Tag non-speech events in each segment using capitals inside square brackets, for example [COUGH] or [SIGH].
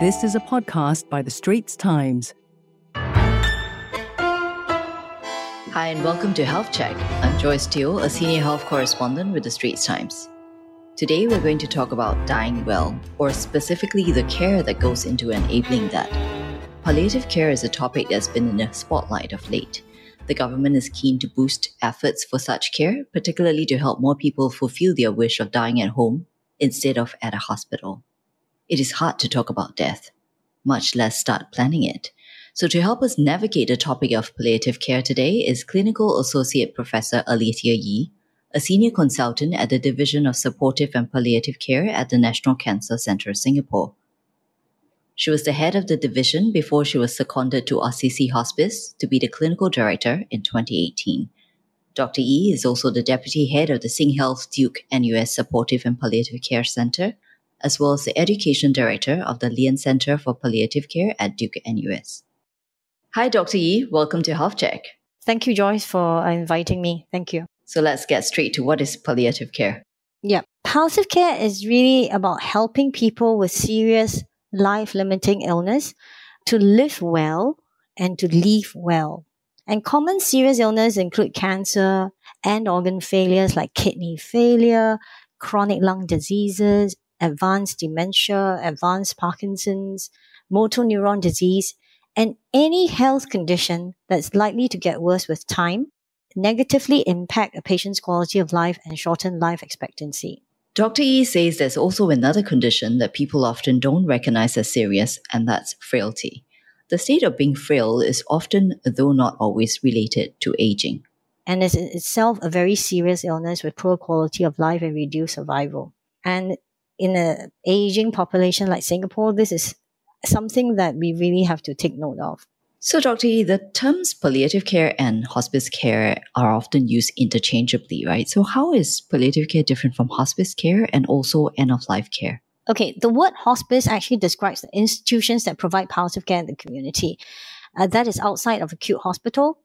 This is a podcast by The Straits Times. Hi, and welcome to Health Check. I'm Joyce Teo, a senior health correspondent with The Straits Times. Today, we're going to talk about dying well, or specifically the care that goes into enabling that. Palliative care is a topic that's been in the spotlight of late. The government is keen to boost efforts for such care, particularly to help more people fulfill their wish of dying at home instead of at a hospital. It is hard to talk about death, much less start planning it. So, to help us navigate the topic of palliative care today is Clinical Associate Professor Alethea Yee, a senior consultant at the Division of Supportive and Palliative Care at the National Cancer Centre Singapore. She was the head of the division before she was seconded to Assisi Hospice to be the clinical director in 2018. Dr. Yee is also the deputy head of the SingHealth Duke NUS Supportive and Palliative Care Centre, as well as the education director of the Lien Centre for Palliative Care at Duke NUS. Hi, Dr. Yee. Welcome to Health Check. Thank you, Joyce, for inviting me. Thank you. So let's get straight to what is palliative care. Yeah. Palliative care is really about helping people with serious life limiting illness to live well and to leave well. And common serious illness include cancer and organ failures like kidney failure, chronic lung diseases, advanced dementia, advanced Parkinson's, motor neuron disease, and any health condition that's likely to get worse with time, negatively impact a patient's quality of life and shorten life expectancy. Dr. Yee says there's also another condition that people often don't recognize as serious, and that's frailty. The state of being frail is often, though not always, related to aging. And is itself a very serious illness with poor quality of life and reduced survival. And in an aging population like Singapore, this is something that we really have to take note of. So, Dr. Yee, the terms palliative care and hospice care are often used interchangeably, right? So, how is palliative care different from hospice care and also end of life care? Okay, the word hospice actually describes the institutions that provide palliative care in the community. Uh, that is outside of acute hospital.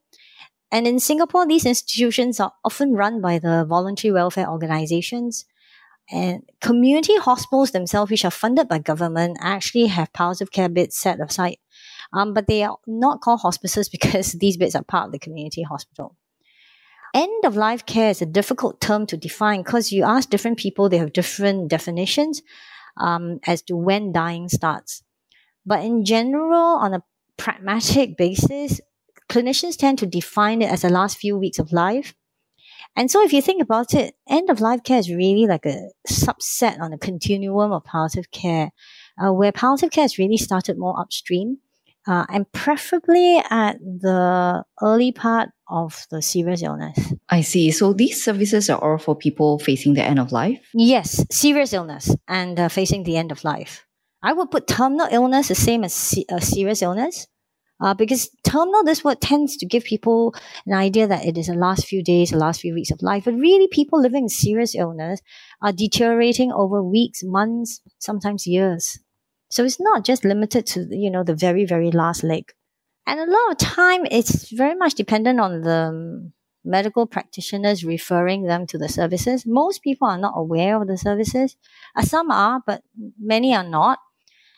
And in Singapore, these institutions are often run by the voluntary welfare organizations. And community hospitals themselves, which are funded by government, actually have palliative care beds set aside. Um, but they are not called hospices [LAUGHS] because these beds are part of the community hospital. End of life care is a difficult term to define because you ask different people, they have different definitions um, as to when dying starts. But in general, on a pragmatic basis, clinicians tend to define it as the last few weeks of life and so if you think about it, end of life care is really like a subset on a continuum of palliative care, uh, where palliative care has really started more upstream. Uh, and preferably at the early part of the serious illness. I see. So these services are all for people facing the end of life? Yes, serious illness and uh, facing the end of life. I would put terminal illness the same as se- uh, serious illness. Uh, because terminal, this word tends to give people an idea that it is the last few days, the last few weeks of life. But really, people living in serious illness are deteriorating over weeks, months, sometimes years. So it's not just limited to, you know, the very, very last leg. And a lot of time, it's very much dependent on the medical practitioners referring them to the services. Most people are not aware of the services. Uh, some are, but many are not.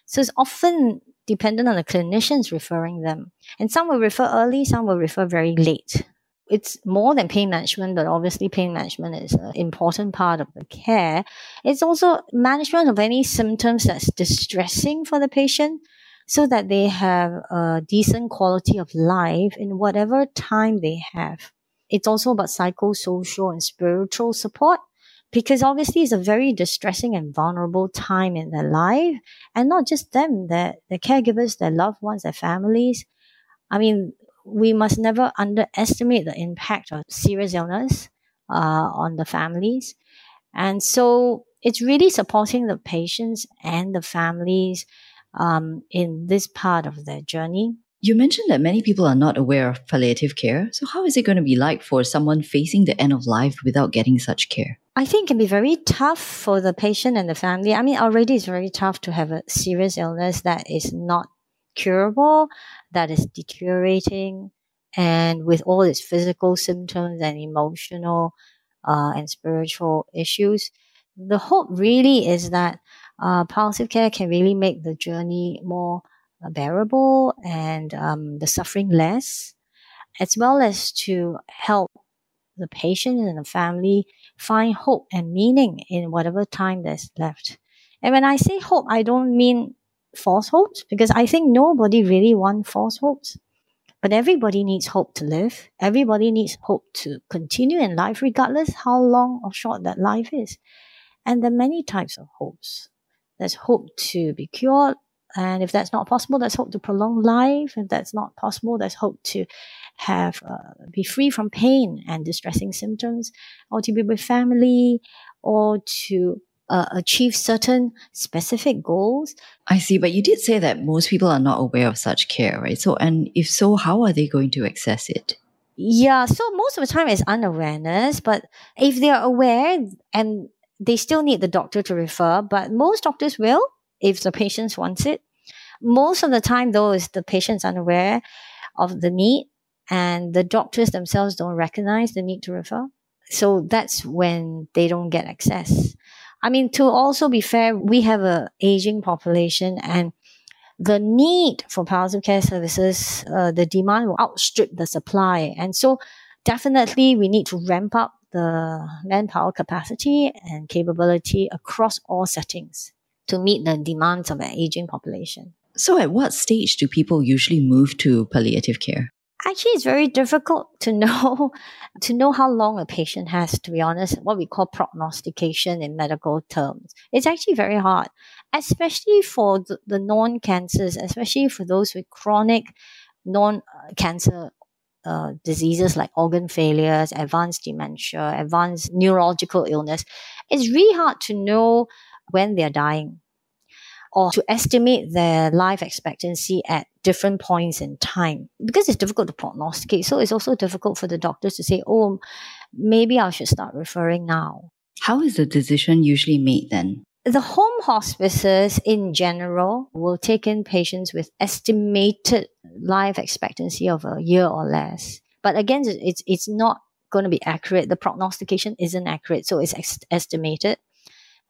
So it's often dependent on the clinicians referring them. And some will refer early, some will refer very late. It's more than pain management, but obviously pain management is an important part of the care. It's also management of any symptoms that's distressing for the patient so that they have a decent quality of life in whatever time they have. It's also about psychosocial and spiritual support because obviously it's a very distressing and vulnerable time in their life and not just them their, their caregivers their loved ones their families i mean we must never underestimate the impact of serious illness uh, on the families and so it's really supporting the patients and the families um, in this part of their journey you mentioned that many people are not aware of palliative care. So, how is it going to be like for someone facing the end of life without getting such care? I think it can be very tough for the patient and the family. I mean, already it's very tough to have a serious illness that is not curable, that is deteriorating, and with all its physical symptoms and emotional uh, and spiritual issues. The hope really is that uh, palliative care can really make the journey more uh, bearable and um, the suffering less, as well as to help the patient and the family find hope and meaning in whatever time that's left. And when I say hope, I don't mean false hopes because I think nobody really wants false hopes. But everybody needs hope to live. Everybody needs hope to continue in life, regardless how long or short that life is. And there are many types of hopes. There's hope to be cured. And if that's not possible, there's hope to prolong life. If that's not possible, there's hope to have uh, be free from pain and distressing symptoms, or to be with family, or to uh, achieve certain specific goals. I see, but you did say that most people are not aware of such care, right? So, and if so, how are they going to access it? Yeah, so most of the time it's unawareness, but if they are aware and they still need the doctor to refer, but most doctors will if the patient wants it. Most of the time, though, is the patient's unaware of the need and the doctors themselves don't recognize the need to refer. So that's when they don't get access. I mean, to also be fair, we have a aging population and the need for palliative care services, uh, the demand will outstrip the supply. And so definitely we need to ramp up the manpower capacity and capability across all settings to meet the demands of an aging population. So at what stage do people usually move to palliative care? Actually, it's very difficult to know [LAUGHS] to know how long a patient has. To be honest, what we call prognostication in medical terms, it's actually very hard, especially for the, the non-cancers, especially for those with chronic non-cancer uh, diseases like organ failures, advanced dementia, advanced neurological illness. It's really hard to know when they're dying or to estimate their life expectancy at different points in time because it's difficult to prognosticate. So it's also difficult for the doctors to say, oh, maybe I should start referring now. How is the decision usually made then? The home hospices in general will take in patients with estimated life expectancy of a year or less. But again, it's, it's not going to be accurate. The prognostication isn't accurate, so it's ex- estimated.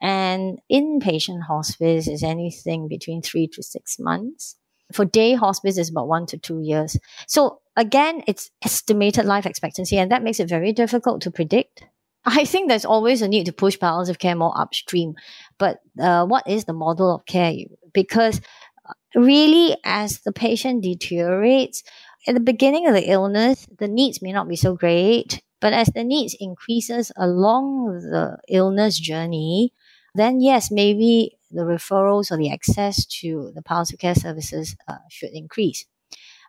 And inpatient hospice is anything between three to six months. For day hospice, is about one to two years. So again, it's estimated life expectancy, and that makes it very difficult to predict. I think there's always a need to push palliative care more upstream. But uh, what is the model of care? Because uh, really, as the patient deteriorates, at the beginning of the illness, the needs may not be so great. But as the needs increases along the illness journey, then yes, maybe the referrals or the access to the palliative care services uh, should increase.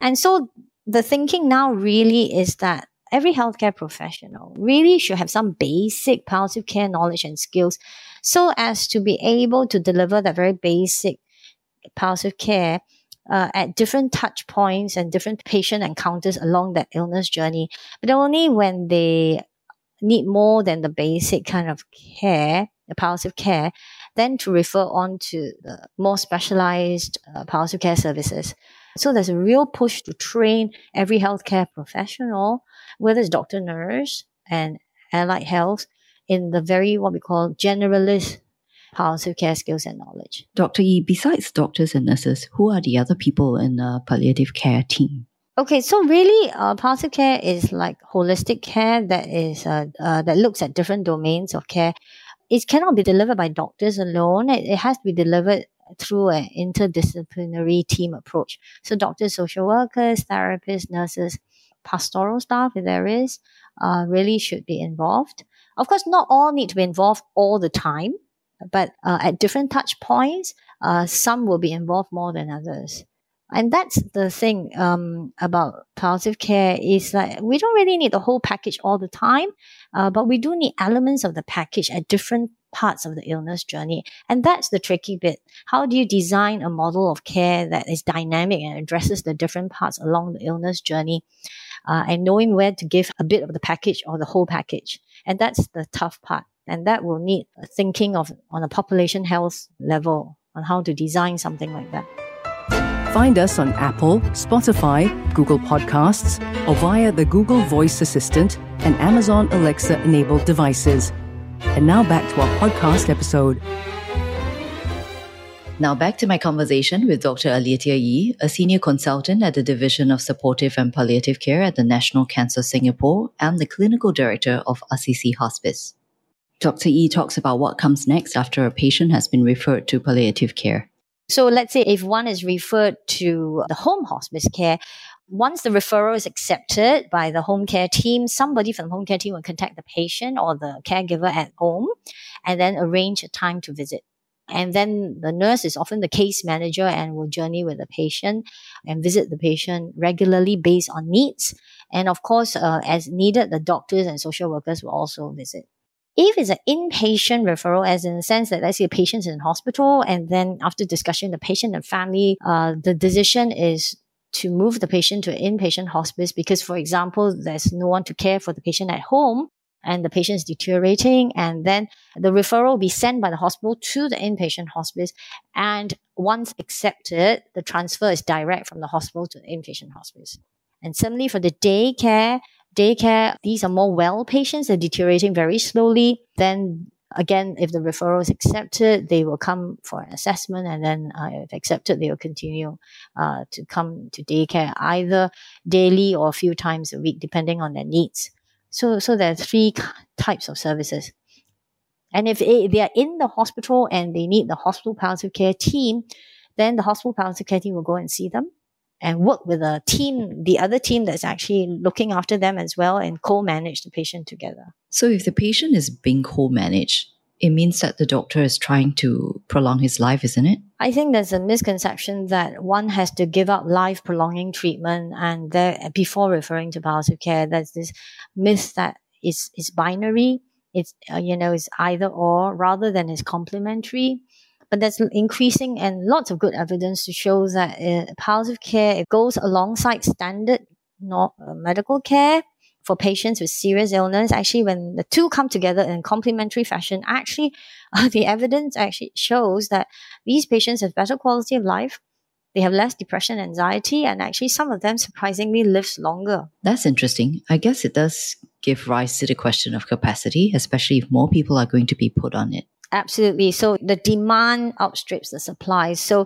And so the thinking now really is that every healthcare professional really should have some basic palliative care knowledge and skills so as to be able to deliver that very basic palliative care uh, at different touch points and different patient encounters along that illness journey, but only when they need more than the basic kind of care palliative care, then to refer on to the more specialized uh, palliative care services. So there's a real push to train every healthcare professional, whether it's doctor, nurse, and allied health, in the very what we call generalist palliative care skills and knowledge. Dr. Yee, besides doctors and nurses, who are the other people in the palliative care team? Okay, so really, uh, palliative care is like holistic care that is uh, uh, that looks at different domains of care it cannot be delivered by doctors alone. It, it has to be delivered through an interdisciplinary team approach. So doctors, social workers, therapists, nurses, pastoral staff, if there is, uh, really should be involved. Of course, not all need to be involved all the time, but uh, at different touch points, uh, some will be involved more than others. And that's the thing um, about palliative care is that we don't really need the whole package all the time, uh, but we do need elements of the package at different parts of the illness journey. And that's the tricky bit. How do you design a model of care that is dynamic and addresses the different parts along the illness journey? Uh, and knowing where to give a bit of the package or the whole package. And that's the tough part. And that will need thinking of on a population health level on how to design something like that. Find us on Apple, Spotify, Google Podcasts, or via the Google Voice Assistant and Amazon Alexa enabled devices. And now back to our podcast episode. Now back to my conversation with Dr. Alethea Yee, a senior consultant at the Division of Supportive and Palliative Care at the National Cancer Singapore and the clinical director of Assisi Hospice. Dr. Yee talks about what comes next after a patient has been referred to palliative care. So let's say if one is referred to the home hospice care, once the referral is accepted by the home care team, somebody from the home care team will contact the patient or the caregiver at home and then arrange a time to visit. And then the nurse is often the case manager and will journey with the patient and visit the patient regularly based on needs. And of course, uh, as needed, the doctors and social workers will also visit. If it's an inpatient referral, as in the sense that let's say a patient's in hospital, and then after discussion, the patient and family, uh, the decision is to move the patient to an inpatient hospice because, for example, there's no one to care for the patient at home and the patient is deteriorating. And then the referral will be sent by the hospital to the inpatient hospice. And once accepted, the transfer is direct from the hospital to the inpatient hospice. And similarly for the daycare, daycare, these are more well patients. They're deteriorating very slowly. Then again, if the referral is accepted, they will come for an assessment, and then uh, if accepted, they will continue uh, to come to daycare either daily or a few times a week, depending on their needs. So, so there are three types of services. And if they are in the hospital and they need the hospital palliative care team, then the hospital palliative care team will go and see them and work with a team, the other team that's actually looking after them as well and co-manage the patient together. So if the patient is being co-managed, it means that the doctor is trying to prolong his life, isn't it? I think there's a misconception that one has to give up life prolonging treatment and there, before referring to palliative care. There's this myth that it's, it's binary. It's, uh, you know, it's either or rather than it's complementary but there's increasing and lots of good evidence to show that uh, palliative care it goes alongside standard not uh, medical care for patients with serious illness. Actually, when the two come together in complementary fashion, actually, [LAUGHS] uh, the evidence actually shows that these patients have better quality of life. They have less depression, anxiety, and actually some of them surprisingly lives longer. That's interesting. I guess it does give rise to the question of capacity, especially if more people are going to be put on it. Absolutely. So the demand outstrips the supply. So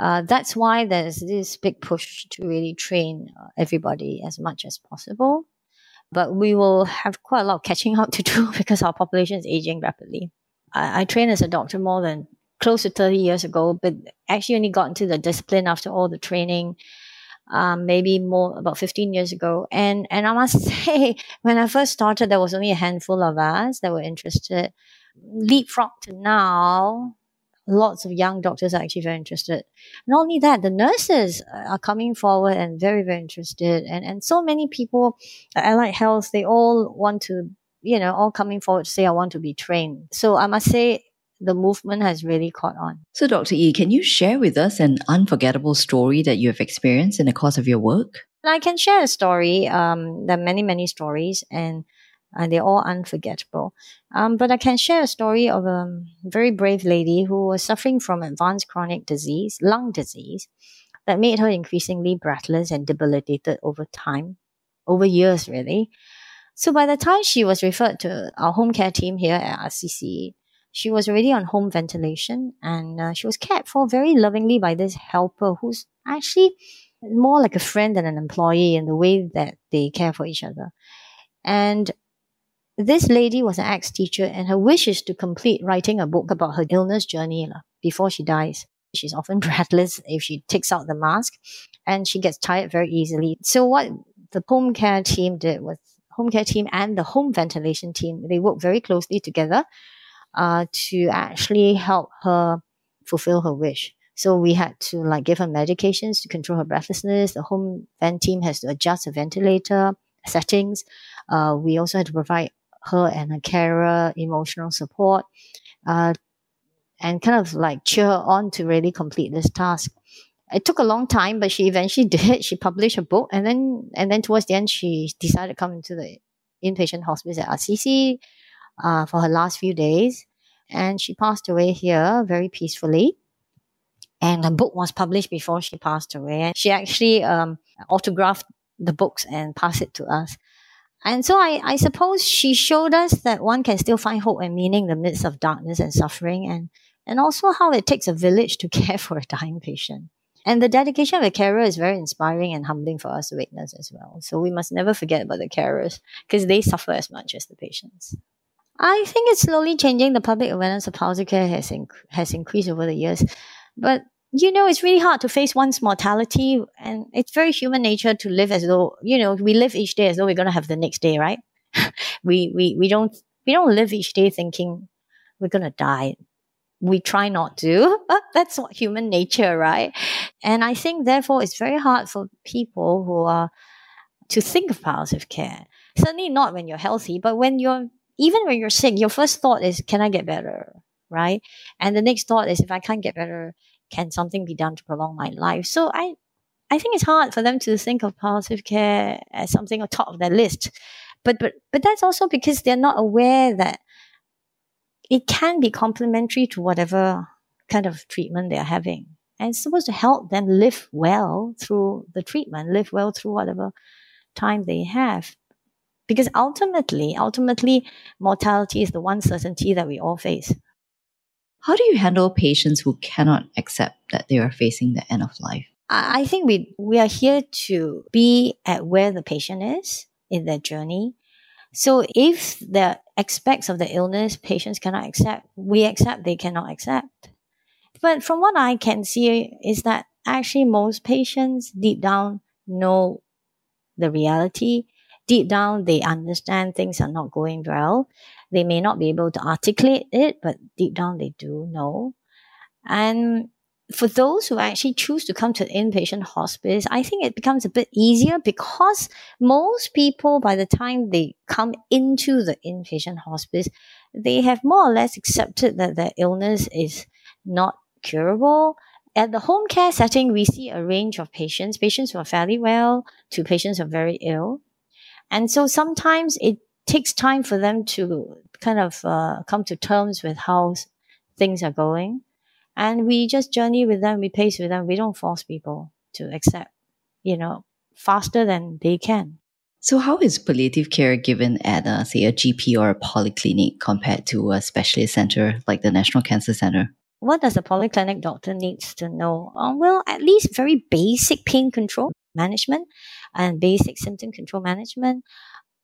uh, that's why there's this big push to really train uh, everybody as much as possible. But we will have quite a lot of catching up to [LAUGHS] do because our population is aging rapidly. I, I trained as a doctor more than close to 30 years ago, but actually only got into the discipline after all the training. Um, maybe more about 15 years ago. And, and I must [LAUGHS] say, when I first started, there was only a handful of us that were interested leapfrog to now, lots of young doctors are actually very interested. Not only that, the nurses are coming forward and very, very interested. And, and so many people, at allied health, they all want to, you know, all coming forward to say, I want to be trained. So I must say, the movement has really caught on. So, Dr. E, can you share with us an unforgettable story that you have experienced in the course of your work? I can share a story. Um, there are many, many stories, and and they're all unforgettable. Um, but I can share a story of a very brave lady who was suffering from advanced chronic disease, lung disease, that made her increasingly breathless and debilitated over time, over years really. So by the time she was referred to our home care team here at Assisi, she was already on home ventilation and uh, she was cared for very lovingly by this helper who's actually more like a friend than an employee in the way that they care for each other. And this lady was an ex teacher, and her wish is to complete writing a book about her illness journey before she dies. She's often [LAUGHS] breathless if she takes out the mask, and she gets tired very easily. So, what the home care team did was home care team and the home ventilation team they worked very closely together uh, to actually help her fulfill her wish. So we had to like give her medications to control her breathlessness. The home vent team has to adjust the ventilator settings. Uh, we also had to provide her and her carer emotional support, uh, and kind of like cheer her on to really complete this task. It took a long time, but she eventually [LAUGHS] did. She published a book, and then and then towards the end, she decided to come into the inpatient hospice at Assisi uh, for her last few days, and she passed away here very peacefully. And the book was published before she passed away, she actually um, autographed the books and passed it to us. And so I, I suppose she showed us that one can still find hope and meaning in the midst of darkness and suffering. And, and also how it takes a village to [LAUGHS] care for a dying patient. And the dedication of the carer is very inspiring and humbling for us to witness as well. So we must never forget about the carers because they suffer as much as the patients. I think it's slowly changing. The public awareness of palliative care has inc- has increased over the years, but you know it's really hard to face one's mortality, and it's very human nature to live as though you know we live each day as though we're going to have the next day, right? [LAUGHS] we we we don't we don't live each day thinking we're going to die we try not to. [LAUGHS] But that's what human nature, right? And I think therefore it's very hard for people who are to think of palliative care. Certainly not when you're healthy, but when you're even when you're sick, your first thought is, can I get better? Right? And the next thought is, if I can't get better, can something be done to prolong my life? So I I think it's hard for them to think of palliative care as something on top of their list. But but but that's also because they're not aware that it can be complementary to whatever kind of treatment they're having. And it's supposed to help them live well through the treatment, live well through whatever time they have. Because ultimately, ultimately, mortality is the one certainty that we all face. How do you handle patients who cannot accept that they are facing the end of life? I think we, we are here to be at where the patient is in their journey. So if the aspects of the illness patients cannot accept, we accept they cannot accept. But from what I can see is that actually most patients deep down know the reality. Deep down, they understand things are not going well. They may not be able to articulate it, but deep down they do know. And for those who actually choose to come to inpatient hospice, I think it becomes a bit easier because most people, by the time they come into the inpatient hospice, they have more or less accepted that their illness is not curable. At the home care setting, we see a range of patients, patients who are fairly well to patients who are very ill. And so sometimes it takes time for them to kind of uh, come to terms with how things are going. And we just journey with them, we pace with them. We don't force people to accept, you know, faster than they can. So, how is palliative care given at, a, say, a GP or a polyclinic compared to a specialist center like the National Cancer Center? What does a polyclinic doctor needs to know? Uh, well, at least very basic pain control management and basic symptom control management,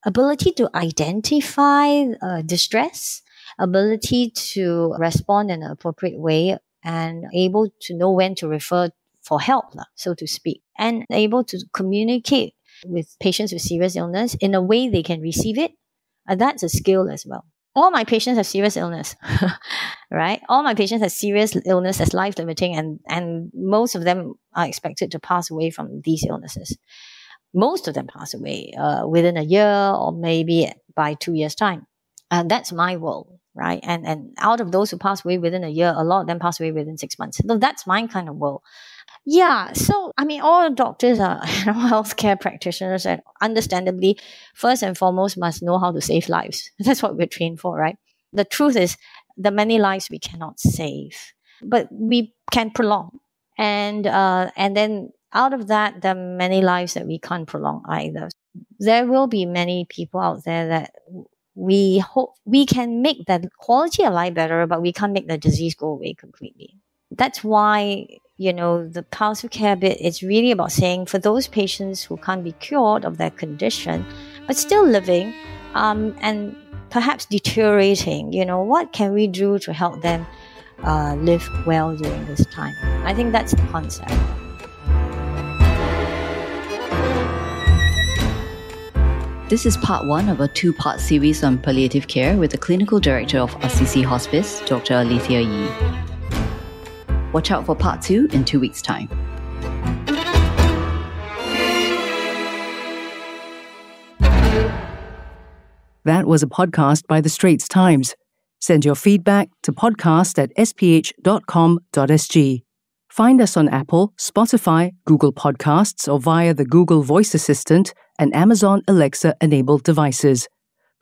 ability to identify uh, distress, ability to respond in an appropriate way and able to know when to refer for help, so to speak, and able to communicate with patients with serious illness in a way they can receive it. And that's a skill as well. All my patients have serious illness, [LAUGHS] right? All my patients have serious illness that's life limiting, and, and most of them are expected to pass away from these illnesses. Most of them pass away uh, within a year or maybe by two years' time. And that's my world right? And and out of those who pass away within a year, a lot of them pass away within six months. So that's my kind of world. Yeah. So I mean, all doctors are [LAUGHS] healthcare practitioners, and understandably, first and foremost, must know how to save lives. [LAUGHS] That's what we're trained for, right? The truth is, the many lives we cannot save, but we can prolong, and uh, and then out of that, the many lives that we can't prolong either. There will be many people out there that we hope we can make the quality of life better, but we can't make the disease go away completely. That's why, you know, the palliative care bit is really about saying for those patients who can't be cured of their condition, but still living, um, and perhaps deteriorating, you know, what can we do to help them uh, live well during this time? I think that's the concept. This is part one of a two part series on palliative care with the clinical director of Assisi Hospice, Dr. Alethea Yee. Watch out for part two in two weeks' time. That was a podcast by The Straits Times. Send your feedback to podcast at sph.com.sg. Find us on Apple, Spotify, Google Podcasts, or via the Google Voice Assistant and Amazon Alexa enabled devices.